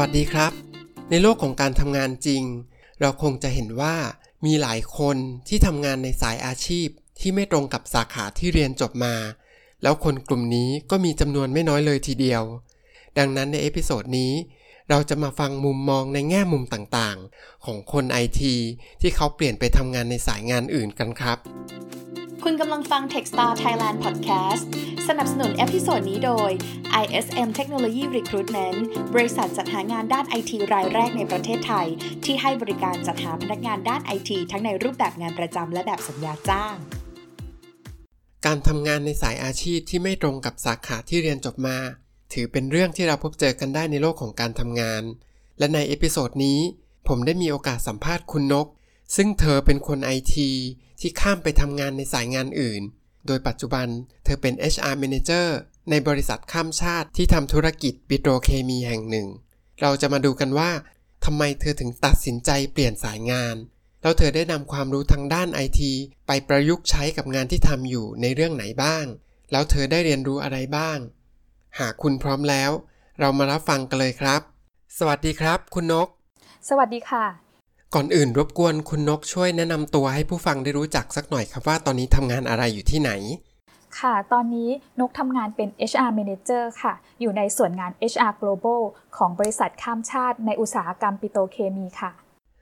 วัสดีครับ ในโลกของการทำงานจริง เราคงจะเห็นว่ามีหลายคนที่ทำงานในสายอาชีพที่ไม่ตรงกับสาขาที่เรียนจบมา แล้วคนกลุ่มนี้ก็มีจำนวนไม่น้อยเลยทีเดียว ดังนั้นใน episode นี้ เราจะมาฟังมุมมองในแง่มุมต่างๆ ของคนไอทีที่เขาเปลี่ยนไปทำงานในสายงานอื่นกันครับ คุณกำลังฟัง Techstar Thailand Podcast สนับสนุน episode นี้โดย ISM Technology Recruitment บริษัทจัดหางานด้านไอทีรายแรกในประเทศไทย ที่ให้บริการจัดหาพนักงานด้านไอทีทั้งในรูปแบบงานประจำและแบบสัญญาจ้าง การทำงานในสายอาชีพที่ไม่ตรงกับสาขาที่เรียนจบมา ถือเป็นเรื่องที่เราพบเจอกันได้ในโลกของการทำงาน และใน episode นี้ ผมได้มีโอกาสสัมภาษณ์คุณนก ซึ่งเธอเป็นคนไอที ที่ข้ามไปทำงานในสายงานอื่น โดยปัจจุบันเธอเป็น HR Manager ในบริษัทข้ามชาติที่ทำธุรกิจปิโตรเคมีแห่งหนึ่ง เราจะมาดูกันว่าทำไมเธอถึงตัดสินใจเปลี่ยนสายงาน แล้วเธอได้นำความรู้ทางด้านไอทีไปประยุกต์ใช้กับงานที่ทำอยู่ในเรื่องไหนบ้าง แล้วเธอได้เรียนรู้อะไรบ้าง หากคุณพร้อมแล้ว เรามารับฟังกันเลยครับ สวัสดีครับ คุณนก สวัสดีค่ะ ก่อนอื่นรบกวนคุณนกช่วยแนะนำตัวให้ผู้ฟังได้รู้จักสักหน่อยครับว่าตอนนี้ทำงานอะไรอยู่ที่ไหน ค่ะ ตอนนี้นกทำงานเป็น HR Manager ค่ะ อยู่ในส่วนงาน HR Global ของบริษัทข้ามชาติในอุตสาหกรรมปิโตรเคมีค่ะ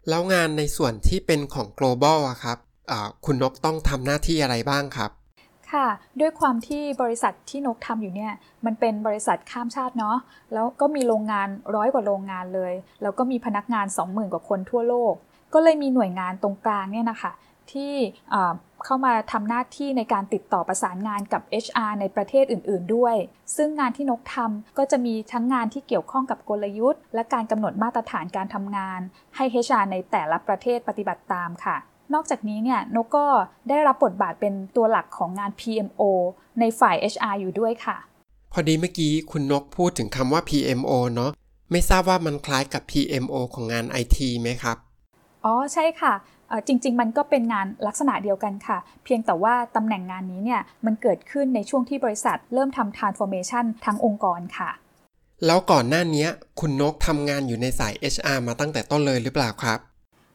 แล้วงานในส่วนที่เป็นของ global อะครับอ่าคุณนกต้องทำหน้าที่อะไรบ้างครับ ค่ะ ด้วยความที่บริษัทที่นกทำอยู่เนี่ยมันเป็นบริษัทข้ามชาติเนาะแล้วก็มีโรงงานร้อยกว่าโรงงานเลย แล้วก็มีพนักงาน 20,000 กว่าคนทั่วโลก ก็เลยมีหน่วยงานตรงกลางเนี่ยนะคะที่เข้ามาทำหน้าที่ในการติดต่อประสานงานกับ HR ในประเทศอื่น ๆ ด้วย ซึ่งงานที่นกทำก็จะมีทั้งงานที่เกี่ยวข้องกับกลยุทธ์ และการกำหนดมาตรฐานการทำงาน ให้ HR ในแต่ละประเทศปฏิบัติตามค่ะ นอกจากนี้เนี่ยนกก็ได้รับบทบาทเป็นตัวหลักของงาน PMO ในฝ่าย HR อยู่ด้วยค่ะ พอดีเมื่อกี้คุณนกพูดถึงคำว่า PMO เนาะไม่ทราบว่ามันคล้ายกับ PMO ของงาน IT ไหมครับ อ๋อใช่ค่ะเอ่อจริง ๆ มันก็เป็นงานลักษณะเดียวกันค่ะ เพียงแต่ว่าตำแหน่งงานนี้เนี่ยมันเกิดขึ้นในช่วงที่บริษัทเริ่มทำ transformation ทั้งองค์กรค่ะ แล้วก่อนหน้านี้คุณนกทำงานอยู่ในสาย HR มาตั้งแต่ต้นเลยหรือเปล่าครับ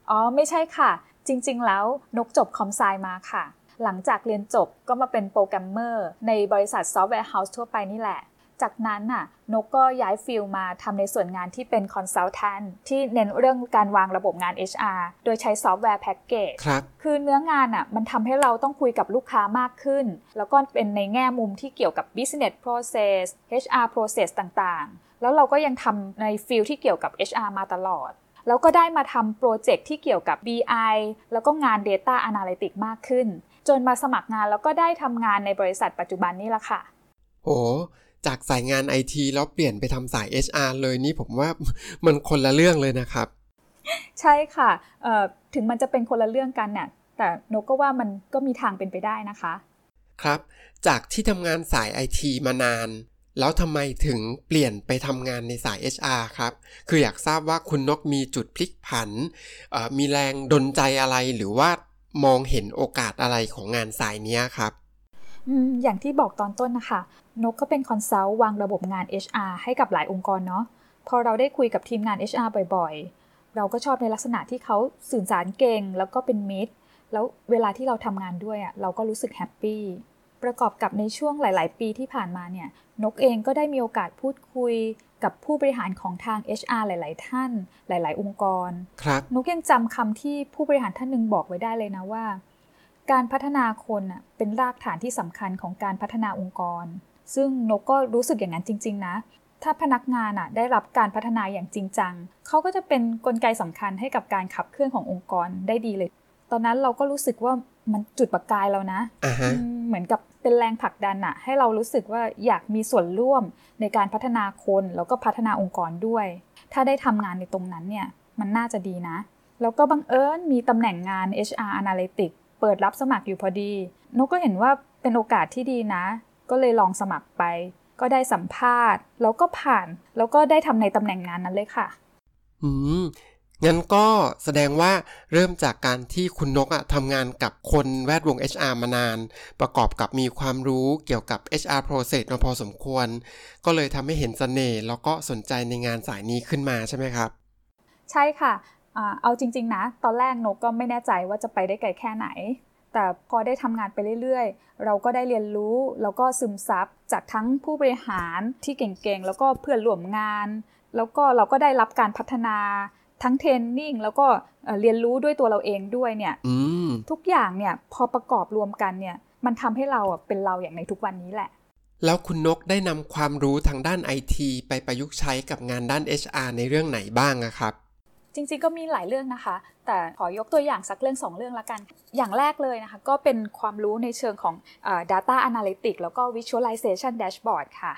อ๋อไม่ใช่ค่ะ จริง ๆ แล้วนกจบ com sci มาค่ะ หลังจากเรียนจบก็มาเป็นโปรแกรมเมอร์ ในบริษัท software house ทั่วไปนี่แหละ จากนั้นน่ะนกก็ย้าย field มาทำในส่วนงานที่เป็น consultant ที่เน้นเรื่องการวางระบบงาน HR โดยใช้ software package ครับคือเนื้องานอะมันทำให้เราต้องคุยกับลูกค้ามากขึ้น แล้วก็เป็นในแง่มุมที่เกี่ยวกับ business process HR process ต่างๆ แล้วเราก็ยังทำใน field ที่เกี่ยวกับ HR มาตลอด แล้วก็ได้มาทำโปรเจกต์ที่เกี่ยวกับ BI แล้วก็งาน Data Analytics มากขึ้น จนมาสมัครงานแล้วก็ได้ทำงานในบริษัทปัจจุบันนี่แหละค่ะ โอ้จากสายงาน IT แล้วเปลี่ยนไปทำสาย HR เลยนี่ผมว่ามันคนละเรื่องเลยนะครับ ใช่ค่ะเอ่อถึงมันจะเป็นคนละเรื่องกันเนี่ยแต่นกก็ว่ามันก็มีทางเป็นไปได้นะคะ ครับ จากที่ทำงานสาย IT มานาน แล้วทำไมถึงเปลี่ยนไปทำงานในสาย HR ครับ คืออยากทราบว่าคุณนกมีจุดพลิกผัน มีแรงดลใจอะไรหรือว่ามองเห็นโอกาสอะไรของงานสายนี้ครับ อย่างที่บอกตอนต้นนะคะ นกก็เป็นคอนซัลท์วางระบบงาน HR ให้กับหลายองค์กรเนาะ พอเราได้คุยกับทีมงาน HR บ่อยๆ เราก็ชอบในลักษณะที่เขาสื่อสารเก่งแล้วก็เป็นมิตร แล้วเวลาที่เราทำงานด้วยอะเราก็รู้สึกแฮปปี้ ประกอบกับในช่วงหลาย ๆ ปีที่ผ่านมาเนี่ยนกเองก็ได้มีโอกาสพูดคุยกับผู้บริหารของทาง HR หลาย ๆ ท่าน หลาย ๆ องค์กรครับนกยังจำคำที่ผู้บริหารท่านหนึ่งบอกไว้ได้เลยนะว่า การพัฒนาคนน่ะเป็นรากฐานที่สำคัญของการพัฒนาองค์กร ซึ่งนกก็รู้สึกอย่างนั้นจริง ๆ นะ ถ้าพนักงานอะได้รับการพัฒนาอย่างจริงจังเขาก็จะเป็นนกลไกสำคัญให้กับการขับเคลื่อนขององค์กรได้ดีเลย ตอนนั้นเราก็รู้สึกว่า มันจุดประกายเรานะอ่าฮะอืมเหมือนกับเป็นแรงผลักดันอะให้เรารู้สึกว่าอยากมีส่วนร่วมในการพัฒนาคนแล้วก็พัฒนาองค์กรด้วย ถ้าได้ทำงานในตรงนั้นเนี่ยมันน่าจะดีนะ แล้วก็บังเอิญมีตำแหน่งงาน HR Analytics เปิดรับสมัครอยู่พอดีนกก็เห็นว่าเป็นโอกาสที่ดีนะ ก็เลยลองสมัครไป ก็ได้สัมภาษณ์ แล้วก็ผ่านแล้วก็ได้ทำในตำแหน่งงานนั้นเลยค่ะ อืม งั้นก็แสดงว่าเริ่มจากการที่คุณนกอะทำงานกับคนแวดวง HR มานาน ประกอบกับมีความรู้เกี่ยวกับ HR process มาพอสมควร ก็เลยทำให้เห็นเสน่ห์แล้วก็สนใจในงานสายนี้ขึ้นมาใช่ไหมครับ ใช่ค่ะ เอาจริง ๆ นะ ตอนแรกนกก็ไม่แน่ใจว่าจะไปได้ไกลแค่ไหน แต่พอได้ทำงานไปเรื่อยๆ เราก็ได้เรียนรู้แล้วก็ซึมซับจากทั้งผู้บริหารที่เก่งๆ แล้วก็เพื่อนร่วมงาน แล้วก็เราก็ได้รับการพัฒนา ทั้งเทรนนิ่งแล้วก็เรียนรู้ด้วยตัวเราเองด้วยเนี่ยทุกอย่างเนี่ยพอประกอบรวมกันเนี่ยมันทำให้เราเป็นเราอย่างในทุกวันนี้แหละ แล้วคุณนกได้นำความรู้ทางด้านไอทีไปประยุกต์ใช้กับงานด้าน HR ในเรื่องไหนบ้างครับ จริงๆก็มีหลายเรื่องนะคะ แต่ขอยกตัวอย่างสักเรื่องสองเรื่องละกัน อย่างแรกเลยนะคะ ก็เป็นความรู้ในเชิงของ data analytics แล้วก็ visualization dashboard ค่ะ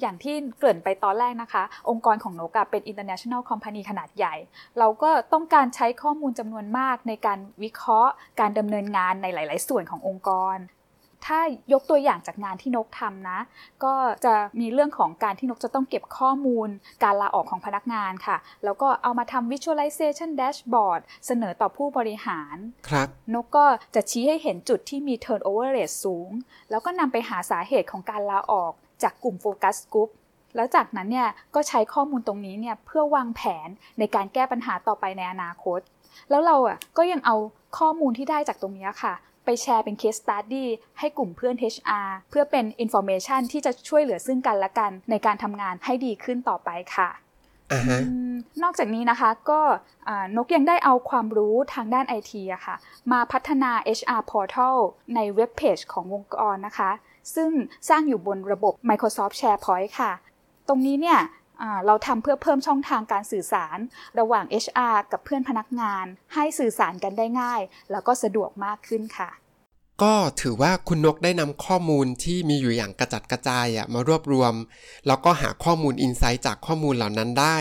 อย่างที่เกริ่นไปตอนแรกนะคะ องค์กรของโนกเป็น international company ขนาดใหญ่ เราก็ต้องการใช้ข้อมูลจำนวนมากในการวิเคราะห์ การดำเนินงานในหลาย ๆ ส่วนขององค์กร ถ้ายกตัวอย่างจากงานที่นกทำนะ ก็จะมีเรื่องของการที่นกจะต้องเก็บข้อมูล การลาออกของพนักงานค่ะ แล้วก็เอามาทำ visualization dashboard เสนอต่อผู้บริหาร ครับ นกก็จะชี้ให้เห็นจุดที่มี turnover rate สูง แล้วก็นำไปหาสาเหตุของการลาออก จากกลุ่มโฟกัสกลุ่มแล้วจากนั้นเนี่ยก็ใช้ข้อมูลตรงนี้เนี่ยเพื่อวางแผนในการแก้ปัญหาต่อไปในอนาคต แล้วเราอะก็ยังเอาข้อมูลที่ได้จากตรงนี้ค่ะ ไปแชร์เป็น case study ให้กลุ่มเพื่อน HR เพื่อเป็น information ที่จะช่วยเหลือซึ่งกันและกันในการทำงานให้ดีขึ้นต่อไปค่ะ uh-huh. นอกจากนี้นะคะก็นกยังได้เอาความรู้ทางด้านไอทีอะค่ะ มาพัฒนา HR portal ในเว็บเพจขององค์กรนะคะ ซึ่งสร้างอยู่บนระบบ Microsoft SharePoint ค่ะ ตรงนี้เนี่ยเราทำเพื่อเพิ่มช่องทางการสื่อสาร ระหว่าง HR กับเพื่อนพนักงาน ให้สื่อสารกันได้ง่าย แล้วก็สะดวกมากขึ้นค่ะ ก็ถือว่าคุณนกได้นำข้อมูลที่มีอยู่อย่างกระจัดกระจายมารวบรวม แล้วก็หาข้อมูลอินไซต์จากข้อมูลเหล่านั้นได้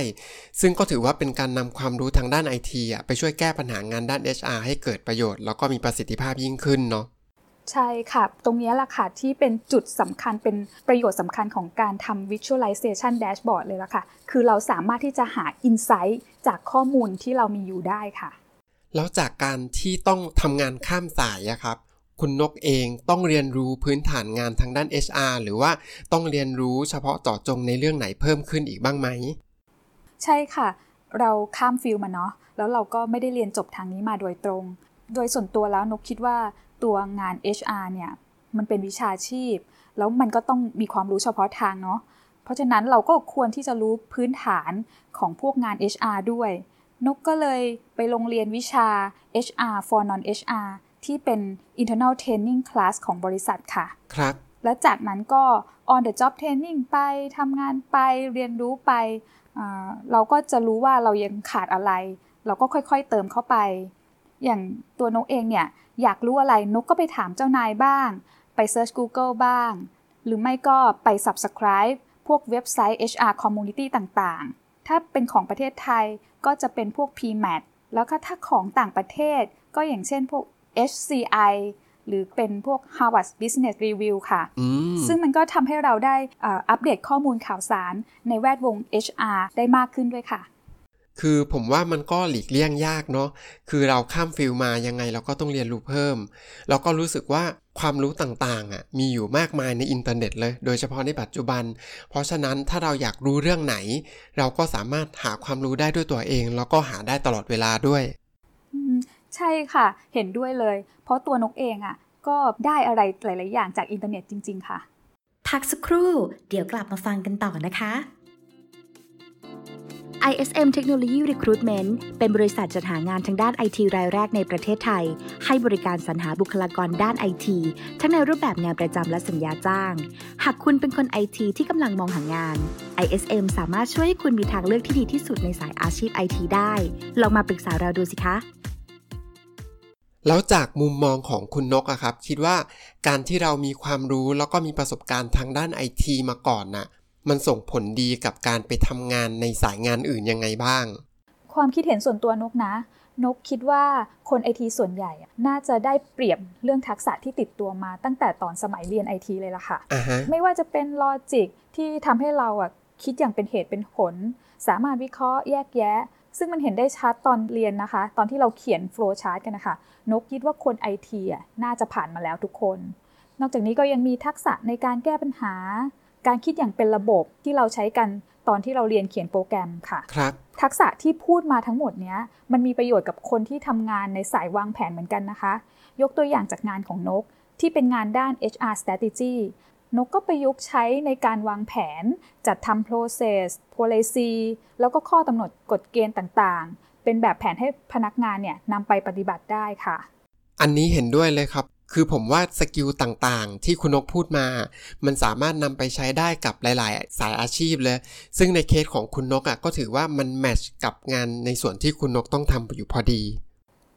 ซึ่งก็ถือว่าเป็นการนำความรู้ทางด้านไอทีไปช่วยแก้ปัญหางานด้าน HR ให้เกิดประโยชน์ แล้วก็มีประสิทธิภาพยิ่งขึ้นเนาะ ใช่ค่ะ ตรงนี้แหละค่ะที่เป็นจุดสำคัญเป็นประโยชน์สำคัญของการทำ visualization dashboard เลยละค่ะ คือเราสามารถที่จะหา insight จากข้อมูลที่เรามีอยู่ได้ค่ะ แล้วจากการที่ต้องทำงานข้ามสายอะครับ คุณนกเองต้องเรียนรู้พื้นฐานงานทางด้าน HR หรือว่าต้องเรียนรู้เฉพาะเจาะจงในเรื่องไหนเพิ่มขึ้นอีกบ้างไหม ใช่ค่ะ เราข้ามฟิลมาเนาะแล้วเราก็ไม่ได้เรียนจบทางนี้มาโดยตรง โดยส่วนตัวแล้วนกคิดว่า ตัวงาน HR เนี่ยมันเป็นวิชาชีพ แล้วมันก็ต้องมีความรู้เฉพาะทางเนาะเพราะฉะนั้นเราก็ควรที่จะรู้พื้นฐานของพวกงาน HR ด้วย นกก็เลยไปโรงเรียนวิชา HR for non HR ที่เป็น internal training class ของบริษัทค่ะ ครับ และจากนั้นก็ on the job training ไปทำงานไปเรียนรู้ไป เราก็จะรู้ว่าเรายังขาดอะไร เราก็ค่อยๆเติมเข้าไป อย่างตัวนกเองเนี่ย อยากรู้อะไรนกก็ไปถามเจ้านายบ้าง ไปเซิร์ช Google บ้าง หรือไม่ก็ไป Subscribe พวกเว็บไซต์ HR Community ต่างๆ ถ้าเป็นของประเทศไทยก็จะเป็นพวก PMAT แล้วก็ถ้าของต่างประเทศก็อย่างเช่นพวก HCI หรือเป็นพวก Harvard Business Review ค่ะ ซึ่งมันก็ทำให้เราได้อัปเดตข้อมูลข่าวสารในแวดวง HR ได้มากขึ้นด้วยค่ะ คือผมว่ามันก็หลีกเลี่ยงยากเนาะ คือเราข้ามฟิลมายังไงเราก็ต้องเรียนรู้เพิ่ม แล้วก็รู้สึกว่าความรู้ต่างๆอะมีอยู่มากมายในอินเทอร์เน็ตเลย โดยเฉพาะในปัจจุบัน เพราะฉะนั้นถ้าเราอยากรู้เรื่องไหน เราก็สามารถหาความรู้ได้ด้วยตัวเอง แล้วก็หาได้ตลอดเวลาด้วยใช่ค่ะ เห็นด้วยเลย เพราะตัวนกเองอะก็ได้อะไรหลาย ๆ อย่างจากอินเทอร์เน็ตจริง ๆ ค่ะ พักสักครู่ เดี๋ยวกลับมาฟังกันต่อนะคะ ISM Technology Recruitment เป็นบริษัทจัดหางานทางด้านไอทีรายแรกในประเทศไทย ให้บริการสรรหาบุคลากรด้านไอทีทั้งในรูปแบบงานประจำและสัญญาจ้าง หากคุณเป็นคนไอทีที่กำลังมองหางาน ISM สามารถช่วยให้คุณมีทางเลือกที่ดีที่สุดในสายอาชีพไอทีได้ ลองมาปรึกษาเราดูสิคะ แล้วจากมุมมองของคุณนกอะครับ คิดว่าการที่เรามีความรู้แล้วก็มีประสบการณ์ทางด้านไอทีมาก่อนนะ่ะ มันส่งผลดีกับการไปทำงานในสายงานอื่นยังไงบ้าง ความคิดเห็นส่วนตัวนกนะ นกคิดว่าคนไอทีส่วนใหญ่ น่าจะได้เปรียบเรื่องทักษะที่ติดตัวมาตั้งแต่ตอนสมัยเรียนไอทีเลยล่ะค่ะ uh-huh. ไม่ว่าจะเป็น logic ที่ทำให้เราอะคิดอย่างเป็นเหตุเป็นผล สามารถวิเคราะห์แยกแยะ ซึ่งมันเห็นได้ชัดตอนเรียนนะคะ ตอนที่เราเขียน flowchart กันนะคะ นกคิดว่าคนไอทีอะน่าจะผ่านมาแล้วทุกคน นอกจากนี้ก็ยังมีทักษะในการแก้ปัญหา การคิดอย่างเป็นระบบที่เราใช้กันตอนที่เราเรียนเขียนโปรแกรมค่ะครับทักษะที่พูดมาทั้งหมดเนี้ยมันมีประโยชน์กับคนที่ทำงานในสายวางแผนเหมือนกันนะคะ ยกตัวอย่างจากงานของนกที่เป็นงานด้าน HR strategy นกก็ประยุกต์ใช้ในการวางแผน จัดทำ process policy แล้วก็ข้อกำหนดกฎเกณฑ์ต่างๆ เป็นแบบแผนให้พนักงานเนี่ยนำไปปฏิบัติได้ค่ะ อันนี้เห็นด้วยเลยครับ คือผมว่าสกิลต่างๆ ที่คุณนกพูดมา มันสามารถนำไปใช้ได้กับหลาย ๆ สายอาชีพเลย ซึ่งในเคสของคุณนกอะก็ถือว่ามันแมทช์กับงานในส่วนที่คุณนกต้องทำอยู่พอดี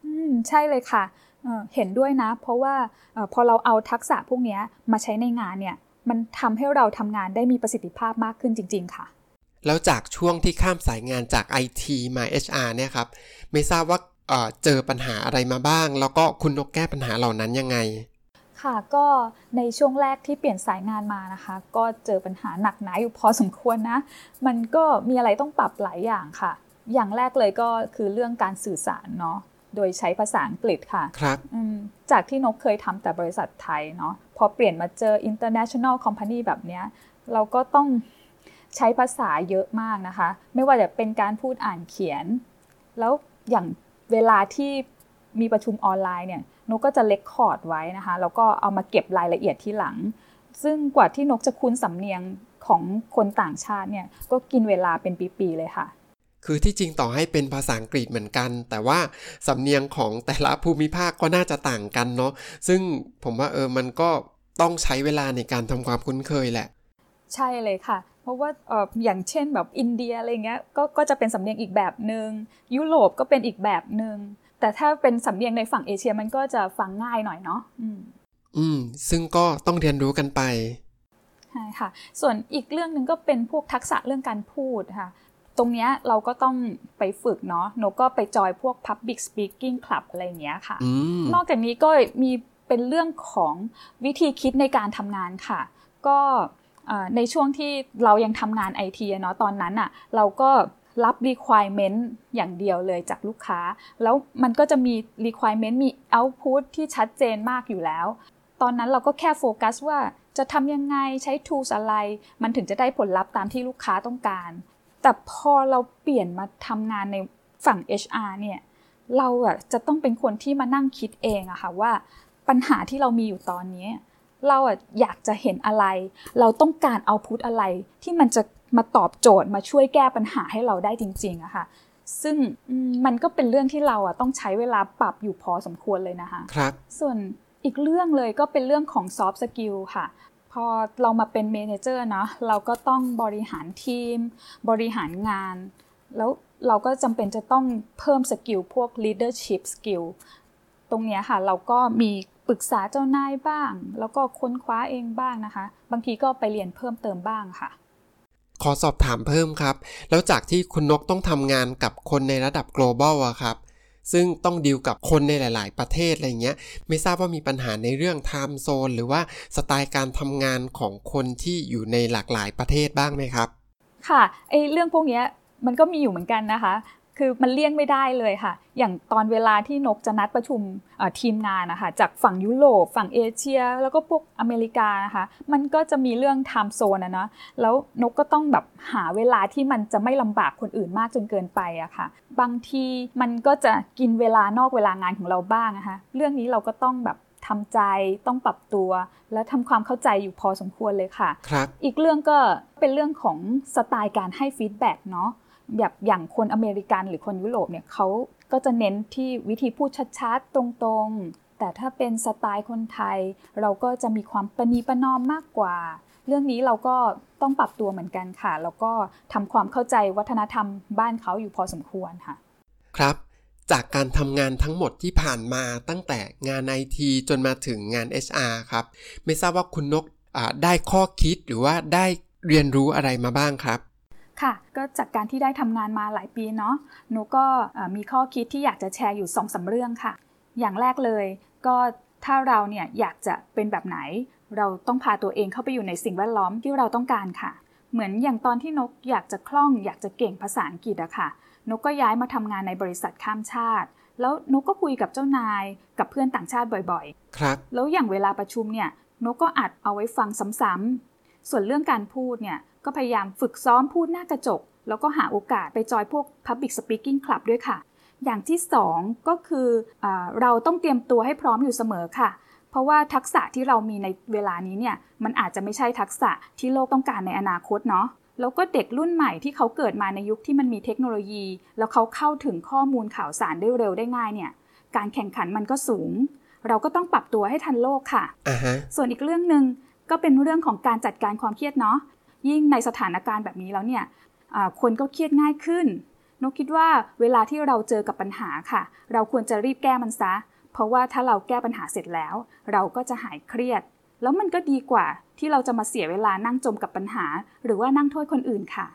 อืม ใช่เลยค่ะเอ่อเห็นด้วยนะ เพราะว่าเออพอเราเอาทักษะพวกเนี้ยมาใช้ในงานเนี่ย มันทำให้เราทำงานได้มีประสิทธิภาพมากขึ้นจริง ๆ ค่ะแล้วจากช่วงที่ข้ามสายงานจาก IT มา HR เนี่ยครับ ไม่ทราบว่า เอ่อเจอปัญหาอะไรมาบ้าง แล้วก็คุณนกแก้ปัญหาเหล่านั้นยังไง ค่ะก็ในช่วงแรกที่เปลี่ยนสายงานมานะคะ ก็เจอปัญหาหนักหนาอยู่พอสมควรนะ มันก็มีอะไรต้องปรับหลายอย่างค่ะ อย่างแรกเลยก็คือเรื่องการสื่อสารเนาะโดยใช้ภาษาอังกฤษค่ะครับอืมจากที่นกเคยทำแต่บริษัทไทยเนาะพอเปลี่ยนมาเจอ international company แบบเนี้ยเราก็ต้องใช้ภาษาเยอะมากนะคะ ไม่ว่าจะเป็นการพูดอ่านเขียน แล้วอย่าง เวลาที่มีประชุมออนไลน์เนี่ยนกก็จะ record ไว้นะคะแล้วก็เอามาเก็บรายละเอียดทีหลัง ซึ่งกว่าที่นกจะคุ้นสำเนียงของคนต่างชาติเนี่ยก็กินเวลาเป็นปีๆเลยค่ะ คือที่จริงต่อให้เป็นภาษาอังกฤษเหมือนกัน แต่ว่าสำเนียงของแต่ละภูมิภาคก็น่าจะต่างกันเนาะซึ่งผมว่าเออมันก็ต้องใช้เวลาในการทำความคุ้นเคยแหละ ใช่เลยค่ะเพ ราะว่าเอออย่างเช่นแบบอินเดียอะไรเงี้ยก็ก็จะเป็นสำเนียงอีกแบบหนึ่งยุโรปก็เป็นอีกแบบหนึ่งแต่ถ้าเป็นสำเนียงในฝั่งเอเชียมันก็จะฟังง่ายหน่อยเนาะอืมอืม ซึ่งก็ต้องเรียนรู้กันไปใช่ค่ะ ส่วนอีกเรื่องหนึ่งก็เป็นพวกทักษะเรื่องการพูดค่ะ ตรงเนี้ยเราก็ต้องไปฝึกเนาะโนก็ไปจอยพวก Public Speaking Club อะไรอย่างเงี้ยค่ะอืมนอกจากนี้ก็มีเป็นเรื่องของวิธีคิดในการทำงานค่ะ ก็เอ่อ ในช่วงที่เรายังทำงานไอทีเนาะตอนนั้นอะเราก็รับ requirement อย่างเดียวเลยจากลูกค้า แล้วมันก็จะมี requirement มี output ที่ชัดเจนมากอยู่แล้ว ตอนนั้นเราก็แค่โฟกัสว่าจะทำยังไงใช้ tools อะไร มันถึงจะได้ผลลัพธ์ตามที่ลูกค้าต้องการ แต่พอเราเปลี่ยนมาทำงานในฝั่ง HR เนี่ยเราอะจะต้องเป็นคนที่มานั่งคิดเองอะค่ะว่าปัญหาที่เรามีอยู่ตอนนี้ เราอะอยากจะเห็นอะไร เราต้องการเอาพุทอะไรที่มันจะมาตอบโจทย์มาช่วยแก้ปัญหาให้เราได้จริงๆอะค่ะ ซึ่งอืมมันก็เป็นเรื่องที่เราอะต้องใช้เวลาปรับอยู่พอสมควรเลยนะคะครับ ส่วนอีกเรื่องเลยก็เป็นเรื่องของ soft skill ค่ะพอเรามาเป็น manager เนาะเราก็ต้องบริหารทีม บริหารงาน แล้วเราก็จำเป็นจะต้องเพิ่มสกิลพวก leadership skill ตรงเนี้ยค่ะ เราก็มี ปรึกษาเจ้านายบ้าง แล้วก็ค้นคว้าเองบ้างนะคะ บางทีก็ไปเรียนเพิ่มเติมบ้างค่ะ ขอสอบถามเพิ่มครับ แล้วจากที่คุณนกต้องทำงานกับคนในระดับ global อะครับ ซึ่งต้องดีลกับคนในหลาย ๆ ประเทศอะไรเงี้ย ไม่ทราบว่ามีปัญหาในเรื่อง time zone หรือว่าสไตล์การทำงานของคนที่อยู่ในหลากหลายประเทศบ้างไหมครับ ค่ะไอ้เรื่องพวกเนี้ยมันก็มีอยู่เหมือนกันนะคะ คือมันเลี่ยงไม่ได้เลยค่ะ อย่างตอนเวลาที่นกจะนัดประชุมเอ่อทีมงานนะคะจากฝั่งยุโรป ฝั่งเอเชีย แล้วก็พวกอเมริกานะคะ มันก็จะมีเรื่องไทม์โซนนะเนาะแล้วนกก็ต้องแบบหาเวลาที่มันจะไม่ลำบากคนอื่นมากจนเกินไปอะค่ะ บางทีมันก็จะกินเวลานอกเวลางานของเราบ้างนะคะ เรื่องนี้เราก็ต้องแบบทำใจต้องปรับตัว และทำความเข้าใจอยู่พอสมควรเลยค่ะครับอีกเรื่องก็เป็นเรื่องของสไตล์การให้ feedback เนาะ แบบอย่างคนอเมริกันหรือคนยุโรปเนี่ยเขาก็จะเน้นที่วิธีพูดชัดๆ ตรงๆ แต่ถ้าเป็นสไตล์คนไทย เราก็จะมีความประนีประนอมมากกว่า เรื่องนี้เราก็ต้องปรับตัวเหมือนกันค่ะ แล้วก็ทำความเข้าใจวัฒนธรรมบ้านเขาอยู่พอสมควรค่ะ ครับ จากการทำงานทั้งหมดที่ผ่านมาตั้งแต่งานไอทีจนมาถึงงาน HR ครับ ไม่ทราบว่าคุณนกได้ข้อคิดหรือว่าได้เรียนรู้อะไรมาบ้างครับ ค่ะ ก็จากการที่ได้ทำงานมาหลายปีเนาะหนูก็เอ่อมีข้อคิดที่อยากจะแชร์อยู่สองสาเรื่องค่ะ อย่างแรกเลยก็ถ้าเราเนี่ยอยากจะเป็นแบบไหน เราต้องพาตัวเองเข้าไปอยู่ในสิ่งแวดล้อมที่เราต้องการค่ะ เหมือนอย่างตอนที่นกอยากจะคล่อง อยากจะเก่งภาษาอังกฤษอะค่ะนนกก็ย้ายมาทำงานในบริษัทข้ามชาติ แล้วนกก็คุยกับเจ้านายกับเพื่อนต่างชาติบ่อยๆ ครับ แล้วอย่างเวลาประชุมเนี่ยนกก็อัดเอาไว้ฟังซ้ำๆส่วนเรื่องการพูดเนี่ย ก็พยายามฝึกซ้อมพูดหน้ากระจก แล้วก็หาโอกาสไปจอยพวก Public Speaking Club ด้วยค่ะ อย่างที่สองก็คืออเราต้องเตรียมตัวให้พร้อมอยู่เสมอค่ะ เพราะว่าทักษะที่เรามีในเวลานี้เนี่ยมันอาจจะไม่ใช่ทักษะที่โลกต้องการในอนาคตเนาะแล้วก็เด็กรุ่นใหม่ที่เขาเกิดมาในยุคที่มันมีเทคโนโลยี แล้วเขาเข้าถึงข้อมูลข่าวสารได้เร็วได้ง่ายเนี่ยการแข่งขันมันก็สูง เราก็ต้องปรับตัวให้ทันโลกค่ะ uh-huh. ส่วนอีกเรื่องหนึ่งก็เป็นเรื่องของการจัดการความเครียดเนาะ ยิ่งในสถานการณ์แบบนี้แล้วเนี่ยคนก็เครียดง่ายขึ้นนกคิดว่าเวลาที่เราเจอกับปัญหาค่ะ เราควรจะรีบแก้มันซะ เพราะว่าถ้าเราแก้ปัญหาเสร็จแล้ว เราก็จะหายเครียด แล้วมันก็ดีกว่าที่เราจะมาเสียเวลานั่งจมกับปัญหา หรือว่านั่งโทษคนอื่นค่ะ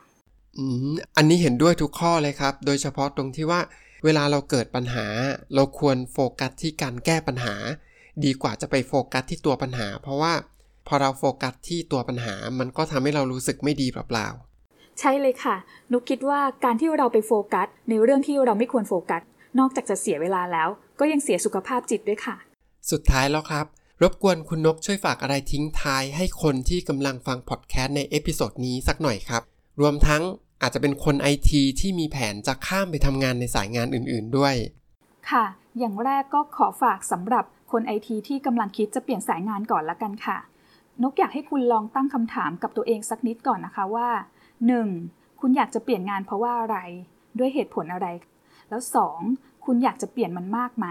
อืมอันนี้เห็นด้วยทุกข้อเลยครับ โดยเฉพาะตรงที่ว่า เวลาเราเกิดปัญหา เราควรโฟกัสที่การแก้ปัญหา ดีกว่าจะไปโฟกัสที่ตัวปัญหา เพราะว่า พอเราโฟกัสที่ตัวปัญหา มันก็ทำให้เรารู้สึกไม่ดีเปล่าๆใช่เลยค่ะ นุกคิดว่าการที่เราไปโฟกัส ในเรื่องที่เราไม่ควรโฟกัส นอกจากจะเสียเวลาแล้ว ก็ยังเสียสุขภาพจิตด้วยค่ะ สุดท้ายแล้วครับ รบกวนคุณนกช่วยฝากอะไรทิ้งท้ายให้คนที่กำลังฟังพอดแคสต์ใน episode นี้สักหน่อยครับ รวมทั้งอาจจะเป็นคนไอทีที่มีแผนจะข้ามไปทำงานในสายงานอื่น ๆ ด้วย ค่ะ อย่างแรกก็ขอฝากสำหรับคนไอทีที่กำลังคิดจะเปลี่ยนสายงานก่อนละกันค่ะ นกอยากให้คุณลองตั้งคำถามกับตัวเองสักนิดก่อนนะคะว่า 1. คุณอยากจะเปลี่ยนงานเพราะว่าอะไร ด้วยเหตุผลอะไร แล้ว 2. คุณอยากจะเปลี่ยนมันมากไหม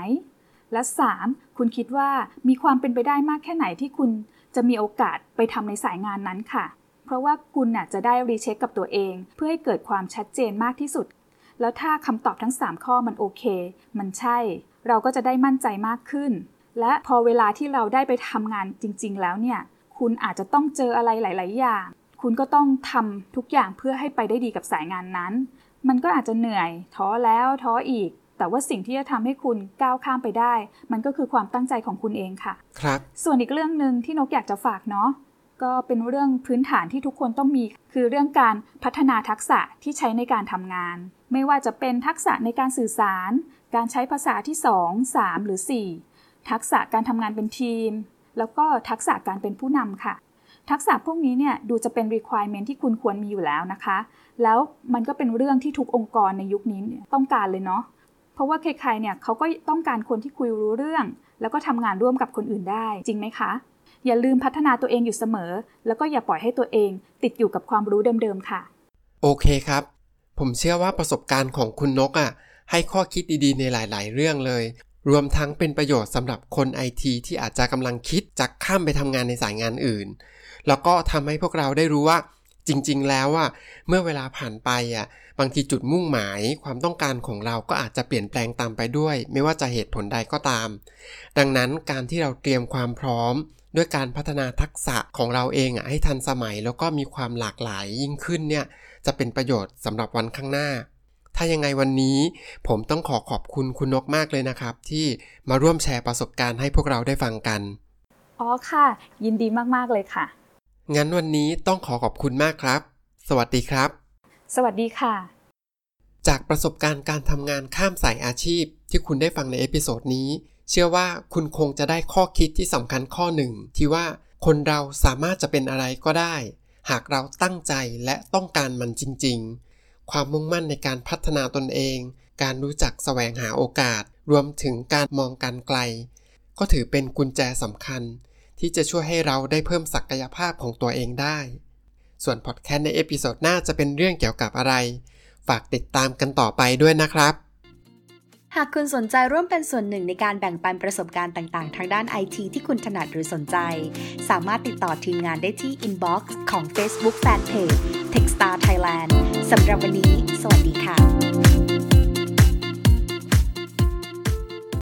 และ 3. คุณคิดว่ามีความเป็นไปได้มากแค่ไหนที่คุณจะมีโอกาสไปทำในสายงานนั้นค่ะ เพราะว่าคุณน่ะจะได้รีเช็คกับตัวเอง เพื่อให้เกิดความชัดเจนมากที่สุด แล้วถ้าคำตอบทั้ง 3 ข้อมันโอเค มันใช่ เราก็จะได้มั่นใจมากขึ้น และพอเวลาที่เราได้ไปทำงานจริง ๆ แล้วเนี่ย คุณอาจจะต้องเจออะไรหลาย ๆ อย่าง คุณก็ต้องทำทุกอย่างเพื่อให้ไปได้ดีกับสายงานนั้น มันก็อาจจะเหนื่อย ท้อแล้วท้ออีก แต่ว่าสิ่งที่จะทำให้คุณก้าวข้ามไปได้ มันก็คือความตั้งใจของคุณเองค่ะ ครับ ส่วนอีกเรื่องหนึ่งที่นกอยากจะฝากเนาะก็เป็นเรื่องพื้นฐานที่ทุกคนต้องมี คือเรื่องการพัฒนาทักษะที่ใช้ในการทำงาน ไม่ว่าจะเป็นทักษะในการสื่อสาร การใช้ภาษาที่ 2 3 หรือ 4 ทักษะการทำงานเป็นทีม แล้วก็ทักษะการเป็นผู้นำค่ะ ทักษะพวกนี้เนี่ยดูจะเป็น requirement ที่คุณควรมีอยู่แล้วนะคะ แล้วมันก็เป็นเรื่องที่ทุกองค์กรในยุคนี้ต้องการเลยเนาะเพราะว่าใครๆเนี่ยเขาก็ต้องการคนที่คุยรู้เรื่อง แล้วก็ทำงานร่วมกับคนอื่นได้จริงไหมคะ อย่าลืมพัฒนาตัวเองอยู่เสมอ แล้วก็อย่าปล่อยให้ตัวเองติดอยู่กับความรู้เดิมๆค่ะ โอเคครับ ผมเชื่อว่าประสบการณ์ของคุณนกอะ่ะให้ข้อคิดดีๆในหลาย ๆ เรื่องเลย รวมทั้งเป็นประโยชน์สำหรับคนไอทีที่อาจจะกำลังคิดจะข้ามไปทำงานในสายงานอื่น แล้วก็ทำให้พวกเราได้รู้ว่าจริง ๆ แล้วอะเมื่อเวลาผ่านไปอะบางทีจุดมุ่งหมายความต้องการของเราก็อาจจะเปลี่ยนแปลงตามไปด้วย ไม่ว่าจะเหตุผลใดก็ตาม ดังนั้นการที่เราเตรียมความพร้อม ด้วยการพัฒนาทักษะของเราเองอะให้ทันสมัยแล้วก็มีความหลากหลายยิ่งขึ้นเนี่ยจะเป็นประโยชน์สำหรับวันข้างหน้า ถ้ายังไงวันนี้ผมต้องขอขอบคุณคุณนกมากเลยนะครับ ที่มาร่วมแชร์ประสบการณ์ให้พวกเราได้ฟังกัน อ๋อค่ะ ยินดีมาก ๆ เลยค่ะ งั้นวันนี้ต้องขอขอบคุณมากครับ สวัสดีครับ สวัสดีค่ะ จากประสบการณ์การทำงานข้ามสายอาชีพ ที่คุณได้ฟังใน episode นี้ เชื่อว่าคุณคงจะได้ข้อคิดที่สำคัญข้อหนึ่ง ที่ว่าคนเราสามารถจะเป็นอะไรก็ได้ หากเราตั้งใจและต้องการมันจริง ๆ ความมุ่งมั่นในการพัฒนาตนเอง การรู้จักแสวงหาโอกาส รวมถึงการมองการไกล ก็ถือเป็นกุญแจสำคัญ ที่จะช่วยให้เราได้เพิ่มศักยภาพของตัวเองได้ ส่วนพอดแคสต์ใน episode หน้าจะเป็นเรื่องเกี่ยวกับอะไร ฝากติดตามกันต่อไปด้วยนะครับ หากคุณสนใจร่วมเป็นส่วนหนึ่งในการแบ่งปันประสบการณ์ต่าง ๆ ทางด้านไอทีที่คุณถนัดหรือสนใจ สามารถติดต่อทีมงานได้ที่ inbox ของ Facebook Fanpage Techstar Thailand สำหรับวันนี้ สวัสดีค่ะ